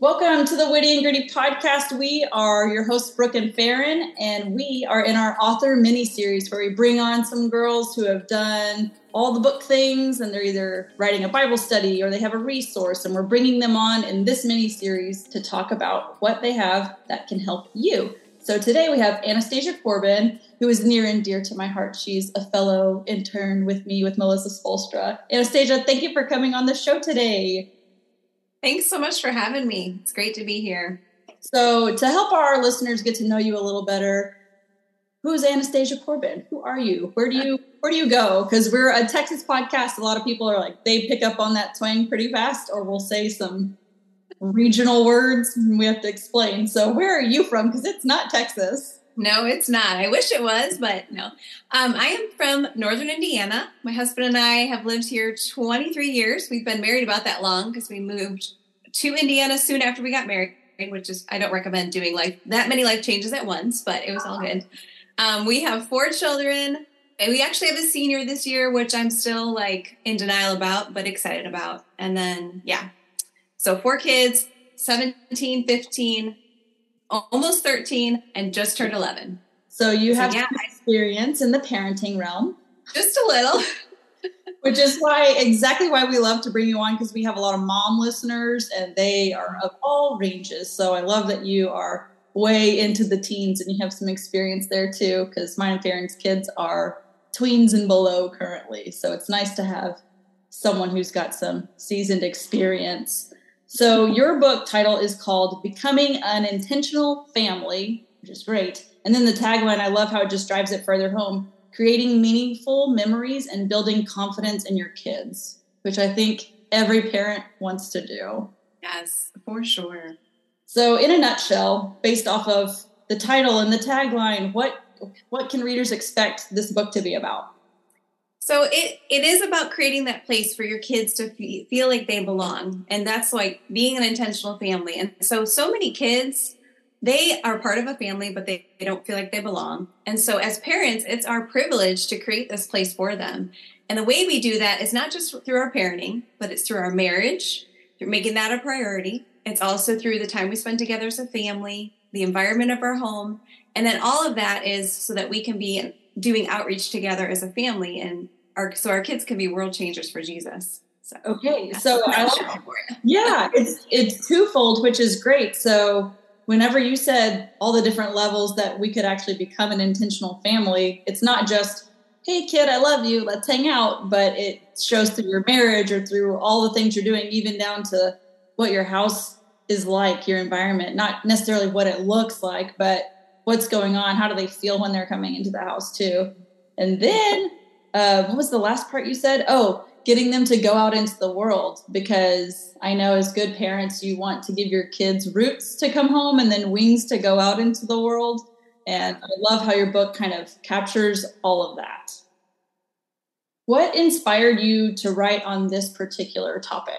Welcome to the Witty and Gritty podcast. We are your hosts, Brooke and Farron, and we are in our author mini series where we bring on some girls who have done all the book things and they're either writing a Bible study or they have a resource, and we're bringing them on in this mini series to talk about what they have that can help you. So today we have Anastasia Corbin, who is near and dear to my heart. She's a fellow intern with me with Melissa Spoelstra. Anastasia, thank you for coming on the show today. Thanks so much for having me. It's great to be here. So, to help our listeners get to know you a little better, who is Anastasia Corbin? Who are you? Where do you where do you go? Because we're a Texas podcast. A lot of people are like they pick up on that twang pretty fast, or we'll say some regional words and we have to explain. So, where are you from? Because it's not Texas. No, it's not. I wish it was, but no. Um, I am from Northern Indiana. My husband and I have lived here 23 years. We've been married about that long because we moved to Indiana soon after we got married, which is, I don't recommend doing life that many life changes at once, but it was all good. Um, we have four children. And we actually have a senior this year, which I'm still like in denial about, but excited about. And then, yeah. So four kids, 17, 15, almost 13 and just turned 11. So you have so, yeah, experience in the parenting realm. Just a little. Which is why exactly why we love to bring you on because we have a lot of mom listeners and they are of all ranges. So I love that you are way into the teens and you have some experience there too because mine and Farron's kids are tweens and below currently. So it's nice to have someone who's got some seasoned experience so your book title is called Becoming an Intentional Family, which is great. And then the tagline, I love how it just drives it further home creating meaningful memories and building confidence in your kids, which I think every parent wants to do. Yes, for sure. So, in a nutshell, based off of the title and the tagline, what what can readers expect this book to be about? So it it is about creating that place for your kids to feel like they belong, and that's like being an intentional family. And so so many kids they are part of a family, but they, they don't feel like they belong. And so as parents, it's our privilege to create this place for them. And the way we do that is not just through our parenting, but it's through our marriage, through making that a priority. It's also through the time we spend together as a family, the environment of our home, and then all of that is so that we can be doing outreach together as a family and our so our kids can be world changers for Jesus. So, okay, so I, yeah, it's it's twofold, which is great. So whenever you said all the different levels that we could actually become an intentional family, it's not just hey kid, I love you, let's hang out, but it shows through your marriage or through all the things you're doing, even down to what your house is like, your environment, not necessarily what it looks like, but what's going on, how do they feel when they're coming into the house too. And then uh, what was the last part you said? Oh, getting them to go out into the world because I know as good parents, you want to give your kids roots to come home and then wings to go out into the world. And I love how your book kind of captures all of that. What inspired you to write on this particular topic?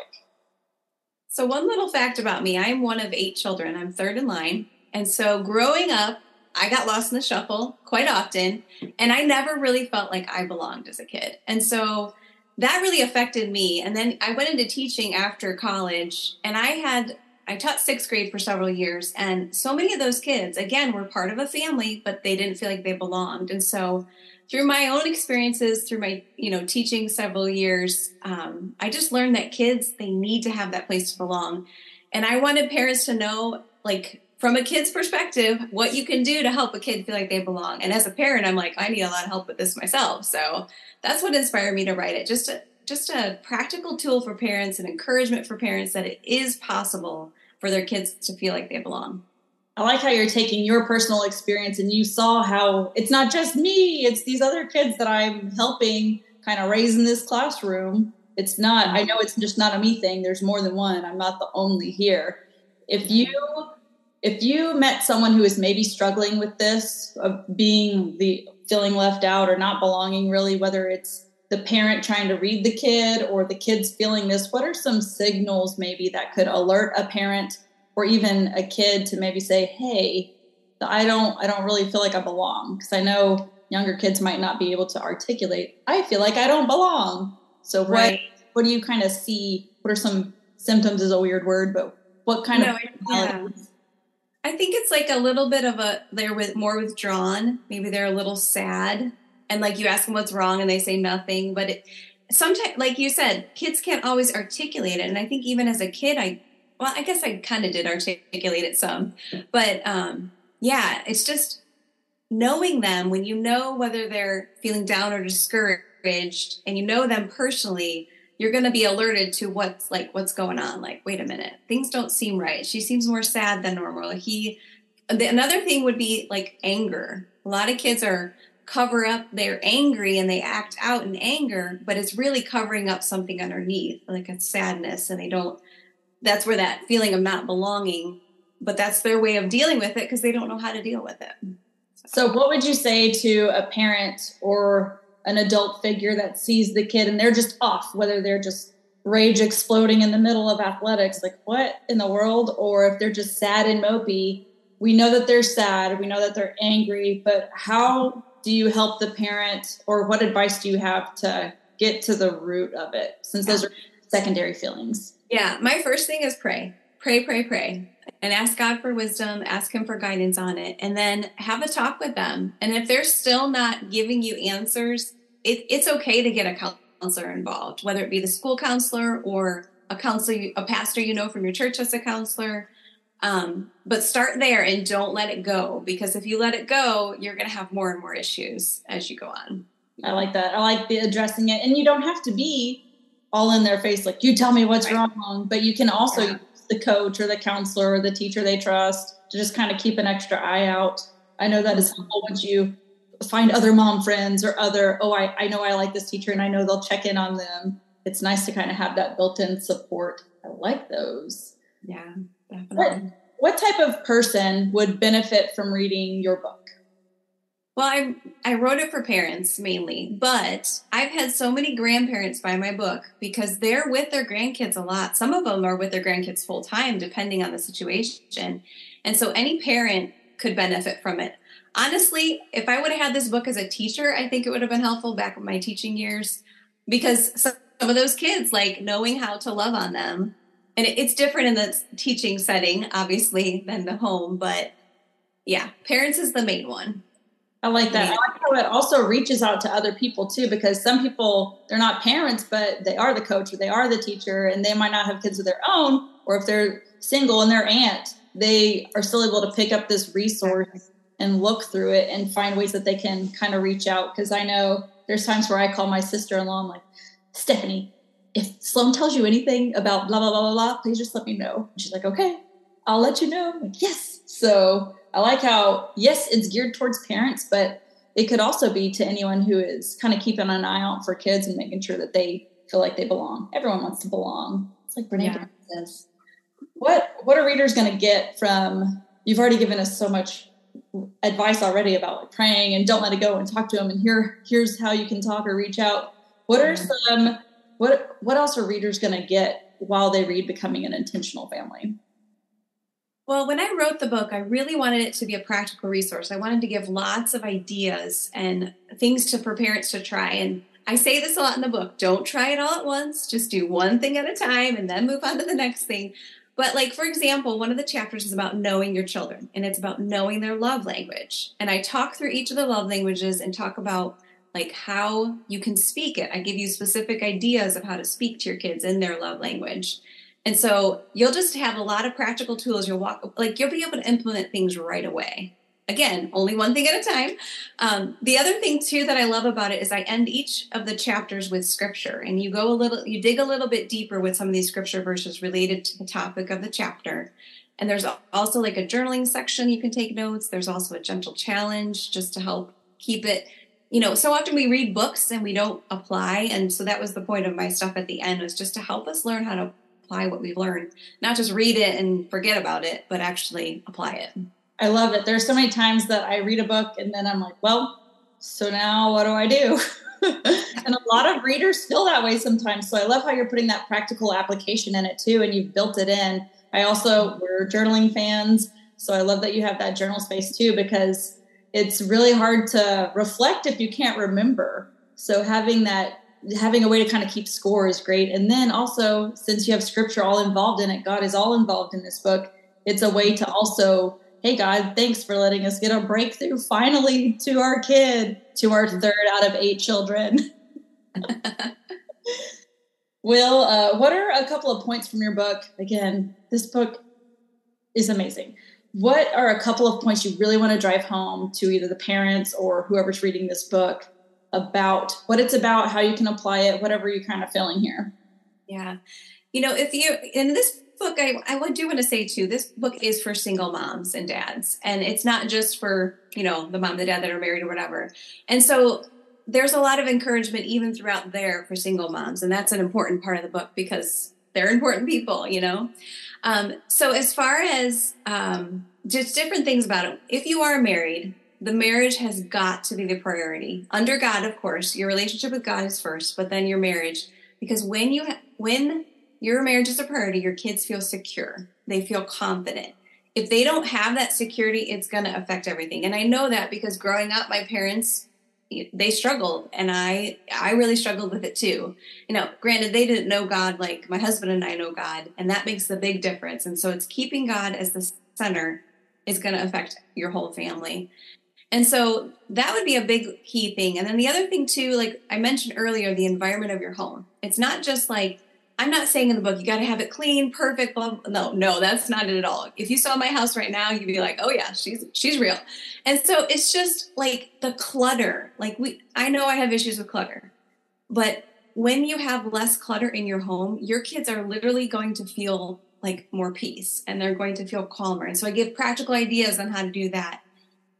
So, one little fact about me I'm one of eight children, I'm third in line. And so, growing up, I got lost in the shuffle quite often, and I never really felt like I belonged as a kid. And so that really affected me. And then I went into teaching after college, and I had I taught sixth grade for several years, and so many of those kids, again, were part of a family, but they didn't feel like they belonged. And so, through my own experiences, through my you know teaching several years, um, I just learned that kids they need to have that place to belong, and I wanted parents to know like from a kid's perspective, what you can do to help a kid feel like they belong. And as a parent, I'm like, I need a lot of help with this myself. So that's what inspired me to write it. Just a, just a practical tool for parents and encouragement for parents that it is possible for their kids to feel like they belong. I like how you're taking your personal experience and you saw how it's not just me, it's these other kids that I'm helping kind of raise in this classroom. It's not, I know it's just not a me thing. There's more than one. I'm not the only here. If you if you met someone who is maybe struggling with this of being the feeling left out or not belonging really whether it's the parent trying to read the kid or the kids feeling this what are some signals maybe that could alert a parent or even a kid to maybe say hey i don't i don't really feel like i belong because i know younger kids might not be able to articulate i feel like i don't belong so right. what what do you kind of see what are some symptoms is a weird word but what kind no, of yeah. I think it's like a little bit of a they're with more withdrawn. Maybe they're a little sad, and like you ask them what's wrong, and they say nothing. But it, sometimes, like you said, kids can't always articulate it. And I think even as a kid, I well, I guess I kind of did articulate it some, but um, yeah, it's just knowing them when you know whether they're feeling down or discouraged, and you know them personally you're going to be alerted to what's like what's going on. Like wait a minute. Things don't seem right. She seems more sad than normal. He the, another thing would be like anger. A lot of kids are cover up they're angry and they act out in anger but it's really covering up something underneath like a sadness and they don't that's where that feeling of not belonging but that's their way of dealing with it because they don't know how to deal with it. So. so what would you say to a parent or an adult figure that sees the kid and they're just off, whether they're just rage exploding in the middle of athletics, like what in the world, or if they're just sad and mopey. We know that they're sad, we know that they're angry, but how do you help the parent, or what advice do you have to get to the root of it, since those are secondary feelings? Yeah, my first thing is pray, pray, pray, pray and ask God for wisdom, ask Him for guidance on it, and then have a talk with them. And if they're still not giving you answers, it, it's okay to get a counselor involved, whether it be the school counselor or a counselor, a pastor you know from your church as a counselor. Um, but start there and don't let it go because if you let it go, you're going to have more and more issues as you go on. I like that. I like the addressing it, and you don't have to be all in their face like you tell me what's right. wrong, but you can also yeah the coach or the counselor or the teacher they trust to just kind of keep an extra eye out. I know that is helpful once you find other mom friends or other, oh, I, I know I like this teacher and I know they'll check in on them. It's nice to kind of have that built in support. I like those. Yeah, definitely. What, what type of person would benefit from reading your book? Well, I I wrote it for parents mainly, but I've had so many grandparents buy my book because they're with their grandkids a lot. Some of them are with their grandkids full time, depending on the situation. And so any parent could benefit from it. Honestly, if I would have had this book as a teacher, I think it would have been helpful back in my teaching years because some of those kids, like knowing how to love on them, and it's different in the teaching setting, obviously, than the home, but yeah, parents is the main one. I like that. Yeah. I like how it also reaches out to other people too, because some people they're not parents, but they are the coach or they are the teacher, and they might not have kids of their own, or if they're single and their aunt, they are still able to pick up this resource and look through it and find ways that they can kind of reach out. Because I know there's times where I call my sister-in-law, I'm like, Stephanie, if Sloan tells you anything about blah blah blah blah blah, please just let me know. And she's like, okay, I'll let you know. Like, yes. So I like how, yes, it's geared towards parents, but it could also be to anyone who is kind of keeping an eye out for kids and making sure that they feel like they belong. Everyone wants to belong. It's like Brene yeah. says. What what are readers going to get from? You've already given us so much advice already about like praying and don't let it go and talk to them. And here here's how you can talk or reach out. What are some what what else are readers going to get while they read Becoming an Intentional Family? Well, when I wrote the book, I really wanted it to be a practical resource. I wanted to give lots of ideas and things to for parents to try. And I say this a lot in the book don't try it all at once, just do one thing at a time and then move on to the next thing. But, like, for example, one of the chapters is about knowing your children and it's about knowing their love language. And I talk through each of the love languages and talk about like how you can speak it. I give you specific ideas of how to speak to your kids in their love language. And so you'll just have a lot of practical tools. You'll walk, like, you'll be able to implement things right away. Again, only one thing at a time. Um, the other thing, too, that I love about it is I end each of the chapters with scripture, and you go a little, you dig a little bit deeper with some of these scripture verses related to the topic of the chapter. And there's also like a journaling section you can take notes. There's also a gentle challenge just to help keep it you know so often we read books and we don't apply and so that was the point of my stuff at the end was just to help us learn how to apply what we've learned, not just read it and forget about it, but actually apply it. I love it. There's so many times that I read a book and then I'm like, well, so now what do I do? and a lot of readers feel that way sometimes. So I love how you're putting that practical application in it too, and you've built it in. I also, we're journaling fans. So I love that you have that journal space too, because it's really hard to reflect if you can't remember. So having that having a way to kind of keep score is great. And then also, since you have scripture all involved in it, God is all involved in this book. It's a way to also, hey, God, thanks for letting us get a breakthrough finally to our kid, to our third out of eight children. Will, uh, what are a couple of points from your book? Again, this book is amazing. What are a couple of points you really want to drive home to either the parents or whoever's reading this book about what it's about, how you can apply it, whatever you're kind of feeling here? Yeah. You know, if you, in this book, I, I do want to say too, this book is for single moms and dads. And it's not just for, you know, the mom, the dad that are married or whatever. And so there's a lot of encouragement even throughout there for single moms. And that's an important part of the book because they're important people, you know? Um, so as far as um, just different things about it, if you are married, the marriage has got to be the priority. Under God, of course, your relationship with God is first, but then your marriage. Because when you ha- when your marriage is a priority, your kids feel secure. They feel confident. If they don't have that security, it's going to affect everything. And I know that because growing up, my parents they struggled and i i really struggled with it too you know granted they didn't know god like my husband and i know god and that makes a big difference and so it's keeping god as the center is going to affect your whole family and so that would be a big key thing and then the other thing too like i mentioned earlier the environment of your home it's not just like I'm not saying in the book you got to have it clean, perfect. Blah, blah. No, no, that's not it at all. If you saw my house right now, you'd be like, "Oh yeah, she's she's real." And so it's just like the clutter. Like we, I know I have issues with clutter, but when you have less clutter in your home, your kids are literally going to feel like more peace and they're going to feel calmer. And so I give practical ideas on how to do that.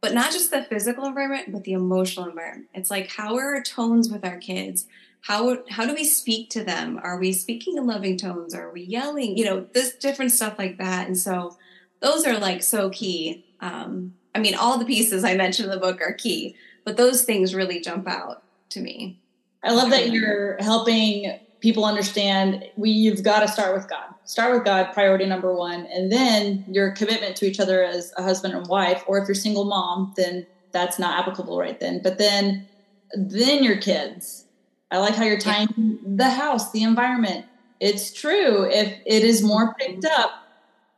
But not just the physical environment, but the emotional environment. It's like how are our tones with our kids? how how do we speak to them? Are we speaking in loving tones? Are we yelling? You know this different stuff like that. And so those are like so key. Um, i mean all the pieces i mentioned in the book are key but those things really jump out to me. I love that you're helping people understand we you've got to start with god start with god priority number one and then your commitment to each other as a husband and wife or if you're single mom then that's not applicable right then but then then your kids I like how you're tying yeah. the house, the environment. It's true. If it is more picked mm-hmm. up,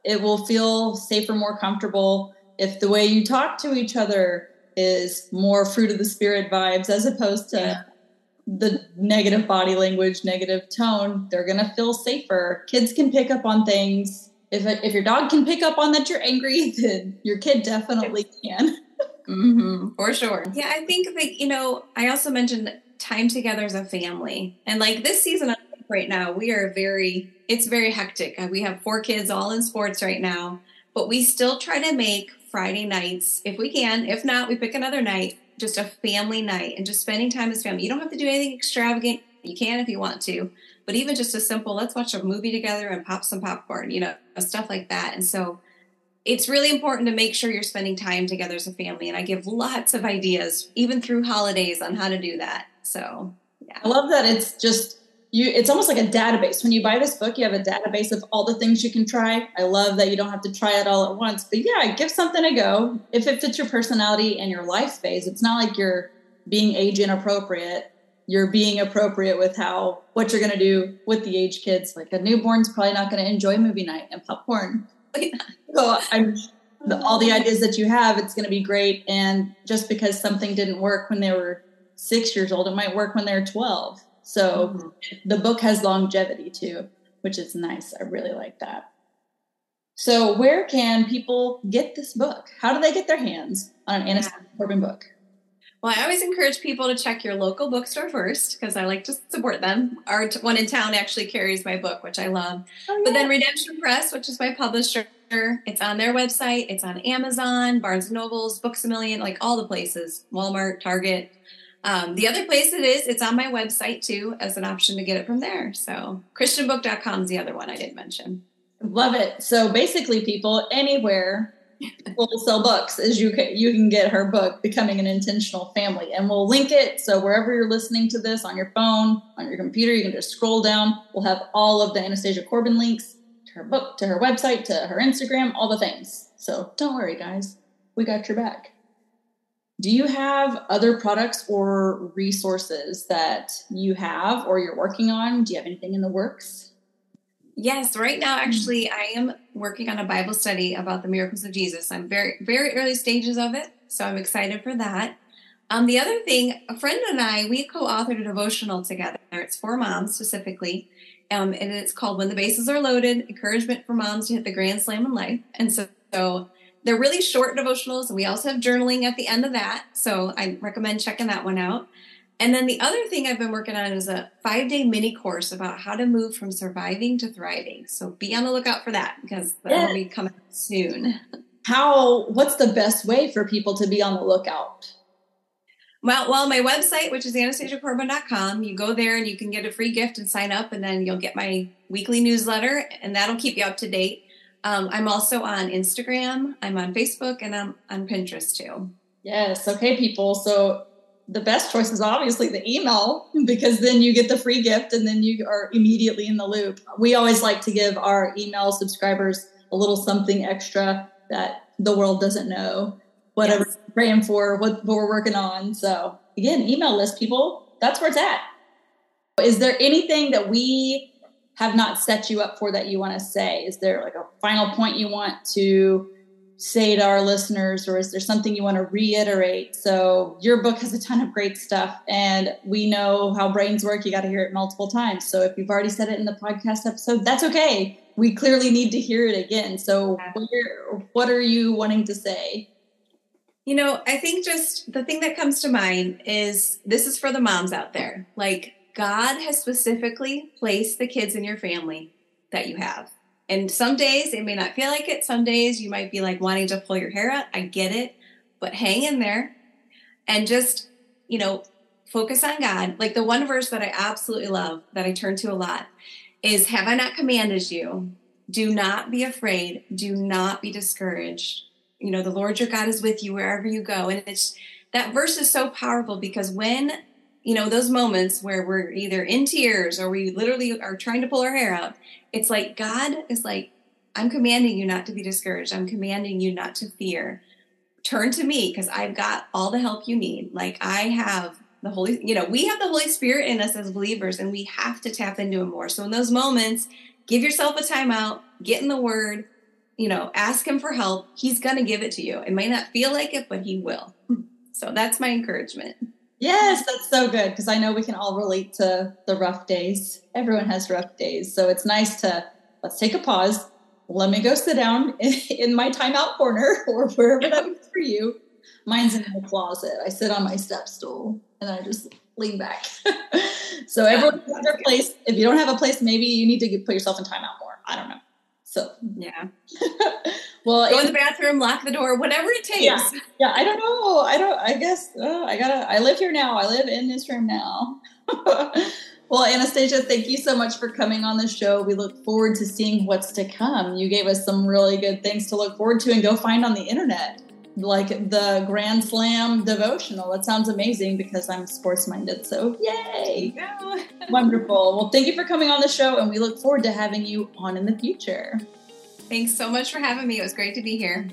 it will feel safer, more comfortable. If the way you talk to each other is more fruit of the spirit vibes as opposed to yeah. The negative body language, negative tone, they're going to feel safer. Kids can pick up on things. If, if your dog can pick up on that you're angry, then your kid definitely can. mm-hmm, for sure. Yeah, I think that, you know, I also mentioned time together as a family. And like this season right now, we are very, it's very hectic. Uh, we have four kids all in sports right now, but we still try to make Friday nights, if we can. If not, we pick another night, just a family night and just spending time as family. You don't have to do anything extravagant. You can if you want to, but even just a simple, let's watch a movie together and pop some popcorn, you know, stuff like that. And so it's really important to make sure you're spending time together as a family. And I give lots of ideas, even through holidays, on how to do that. So, yeah. I love that it's just you it's almost like a database. When you buy this book, you have a database of all the things you can try. I love that you don't have to try it all at once. But yeah, give something a go. If it fits your personality and your life phase, it's not like you're being age inappropriate. You're being appropriate with how what you're gonna do with the age kids. Like a newborn's probably not gonna enjoy movie night and popcorn. so I'm the, all the ideas that you have, it's going to be great. And just because something didn't work when they were six years old, it might work when they're 12. So mm-hmm. the book has longevity too, which is nice. I really like that. So, where can people get this book? How do they get their hands on an Anastasia Corbin book? Well, I always encourage people to check your local bookstore first because I like to support them. Our one in town actually carries my book, which I love. Oh, yeah. But then Redemption Press, which is my publisher, it's on their website. It's on Amazon, Barnes and Nobles, Books a Million, like all the places, Walmart, Target. Um, the other place it is, it's on my website too as an option to get it from there. So christianbook.com is the other one I didn't mention. Love it. So basically, people anywhere will sell books as you can you can get her book becoming an intentional family and we'll link it so wherever you're listening to this on your phone on your computer you can just scroll down we'll have all of the anastasia corbin links to her book to her website to her instagram all the things so don't worry guys we got your back do you have other products or resources that you have or you're working on? Do you have anything in the works? Yes, right now actually I am working on a Bible study about the miracles of Jesus. I'm very very early stages of it, so I'm excited for that. Um, the other thing, a friend and I, we co-authored a devotional together. It's for moms specifically, um, and it's called "When the Bases Are Loaded: Encouragement for Moms to Hit the Grand Slam in Life." And so, so they're really short devotionals, and we also have journaling at the end of that. So I recommend checking that one out. And then the other thing I've been working on is a five day mini course about how to move from surviving to thriving. So be on the lookout for that because that'll yeah. be coming soon. How, what's the best way for people to be on the lookout? Well, well, my website, which is anastasiacorbin.com, you go there and you can get a free gift and sign up, and then you'll get my weekly newsletter, and that'll keep you up to date. Um, I'm also on Instagram, I'm on Facebook, and I'm on Pinterest too. Yes. Okay, people. So the best choice is obviously the email because then you get the free gift and then you are immediately in the loop. We always like to give our email subscribers a little something extra that the world doesn't know, whatever yes. praying for, what, what we're working on. So again, email list people, that's where it's at. Is there anything that we have not set you up for that you want to say? Is there like a final point you want to say to our listeners, or is there something you want to reiterate? So, your book has a ton of great stuff, and we know how brains work. You got to hear it multiple times. So, if you've already said it in the podcast episode, that's okay. We clearly need to hear it again. So, where, what are you wanting to say? You know, I think just the thing that comes to mind is this is for the moms out there. Like, God has specifically placed the kids in your family that you have and some days it may not feel like it. Some days you might be like wanting to pull your hair out. I get it. But hang in there and just, you know, focus on God. Like the one verse that I absolutely love that I turn to a lot is Have I not commanded you? Do not be afraid. Do not be discouraged. You know, the Lord your God is with you wherever you go. And it's that verse is so powerful because when you know those moments where we're either in tears or we literally are trying to pull our hair out it's like god is like i'm commanding you not to be discouraged. I'm commanding you not to fear. Turn to me because i've got all the help you need. Like i have the holy you know we have the holy spirit in us as believers and we have to tap into him more. So in those moments give yourself a timeout get in the word you know ask him for help. He's going to give it to you. It might not feel like it but he will. So that's my encouragement Yes, that's so good because I know we can all relate to the rough days. Everyone has rough days. So it's nice to let's take a pause. Let me go sit down in, in my timeout corner or wherever that is for you. Mine's in the closet. I sit on my step stool and I just lean back. so everyone has their place. If you don't have a place, maybe you need to put yourself in timeout more. I don't know. So yeah. well, go in the bathroom, lock the door, whatever it takes. Yeah, yeah. I don't know. I don't. I guess uh, I gotta. I live here now. I live in this room now. well, Anastasia, thank you so much for coming on the show. We look forward to seeing what's to come. You gave us some really good things to look forward to and go find on the internet like the Grand Slam devotional. That sounds amazing because I'm sports minded. So, yay! Wonderful. Well, thank you for coming on the show, and we look forward to having you on in the future. Thanks so much for having me. It was great to be here.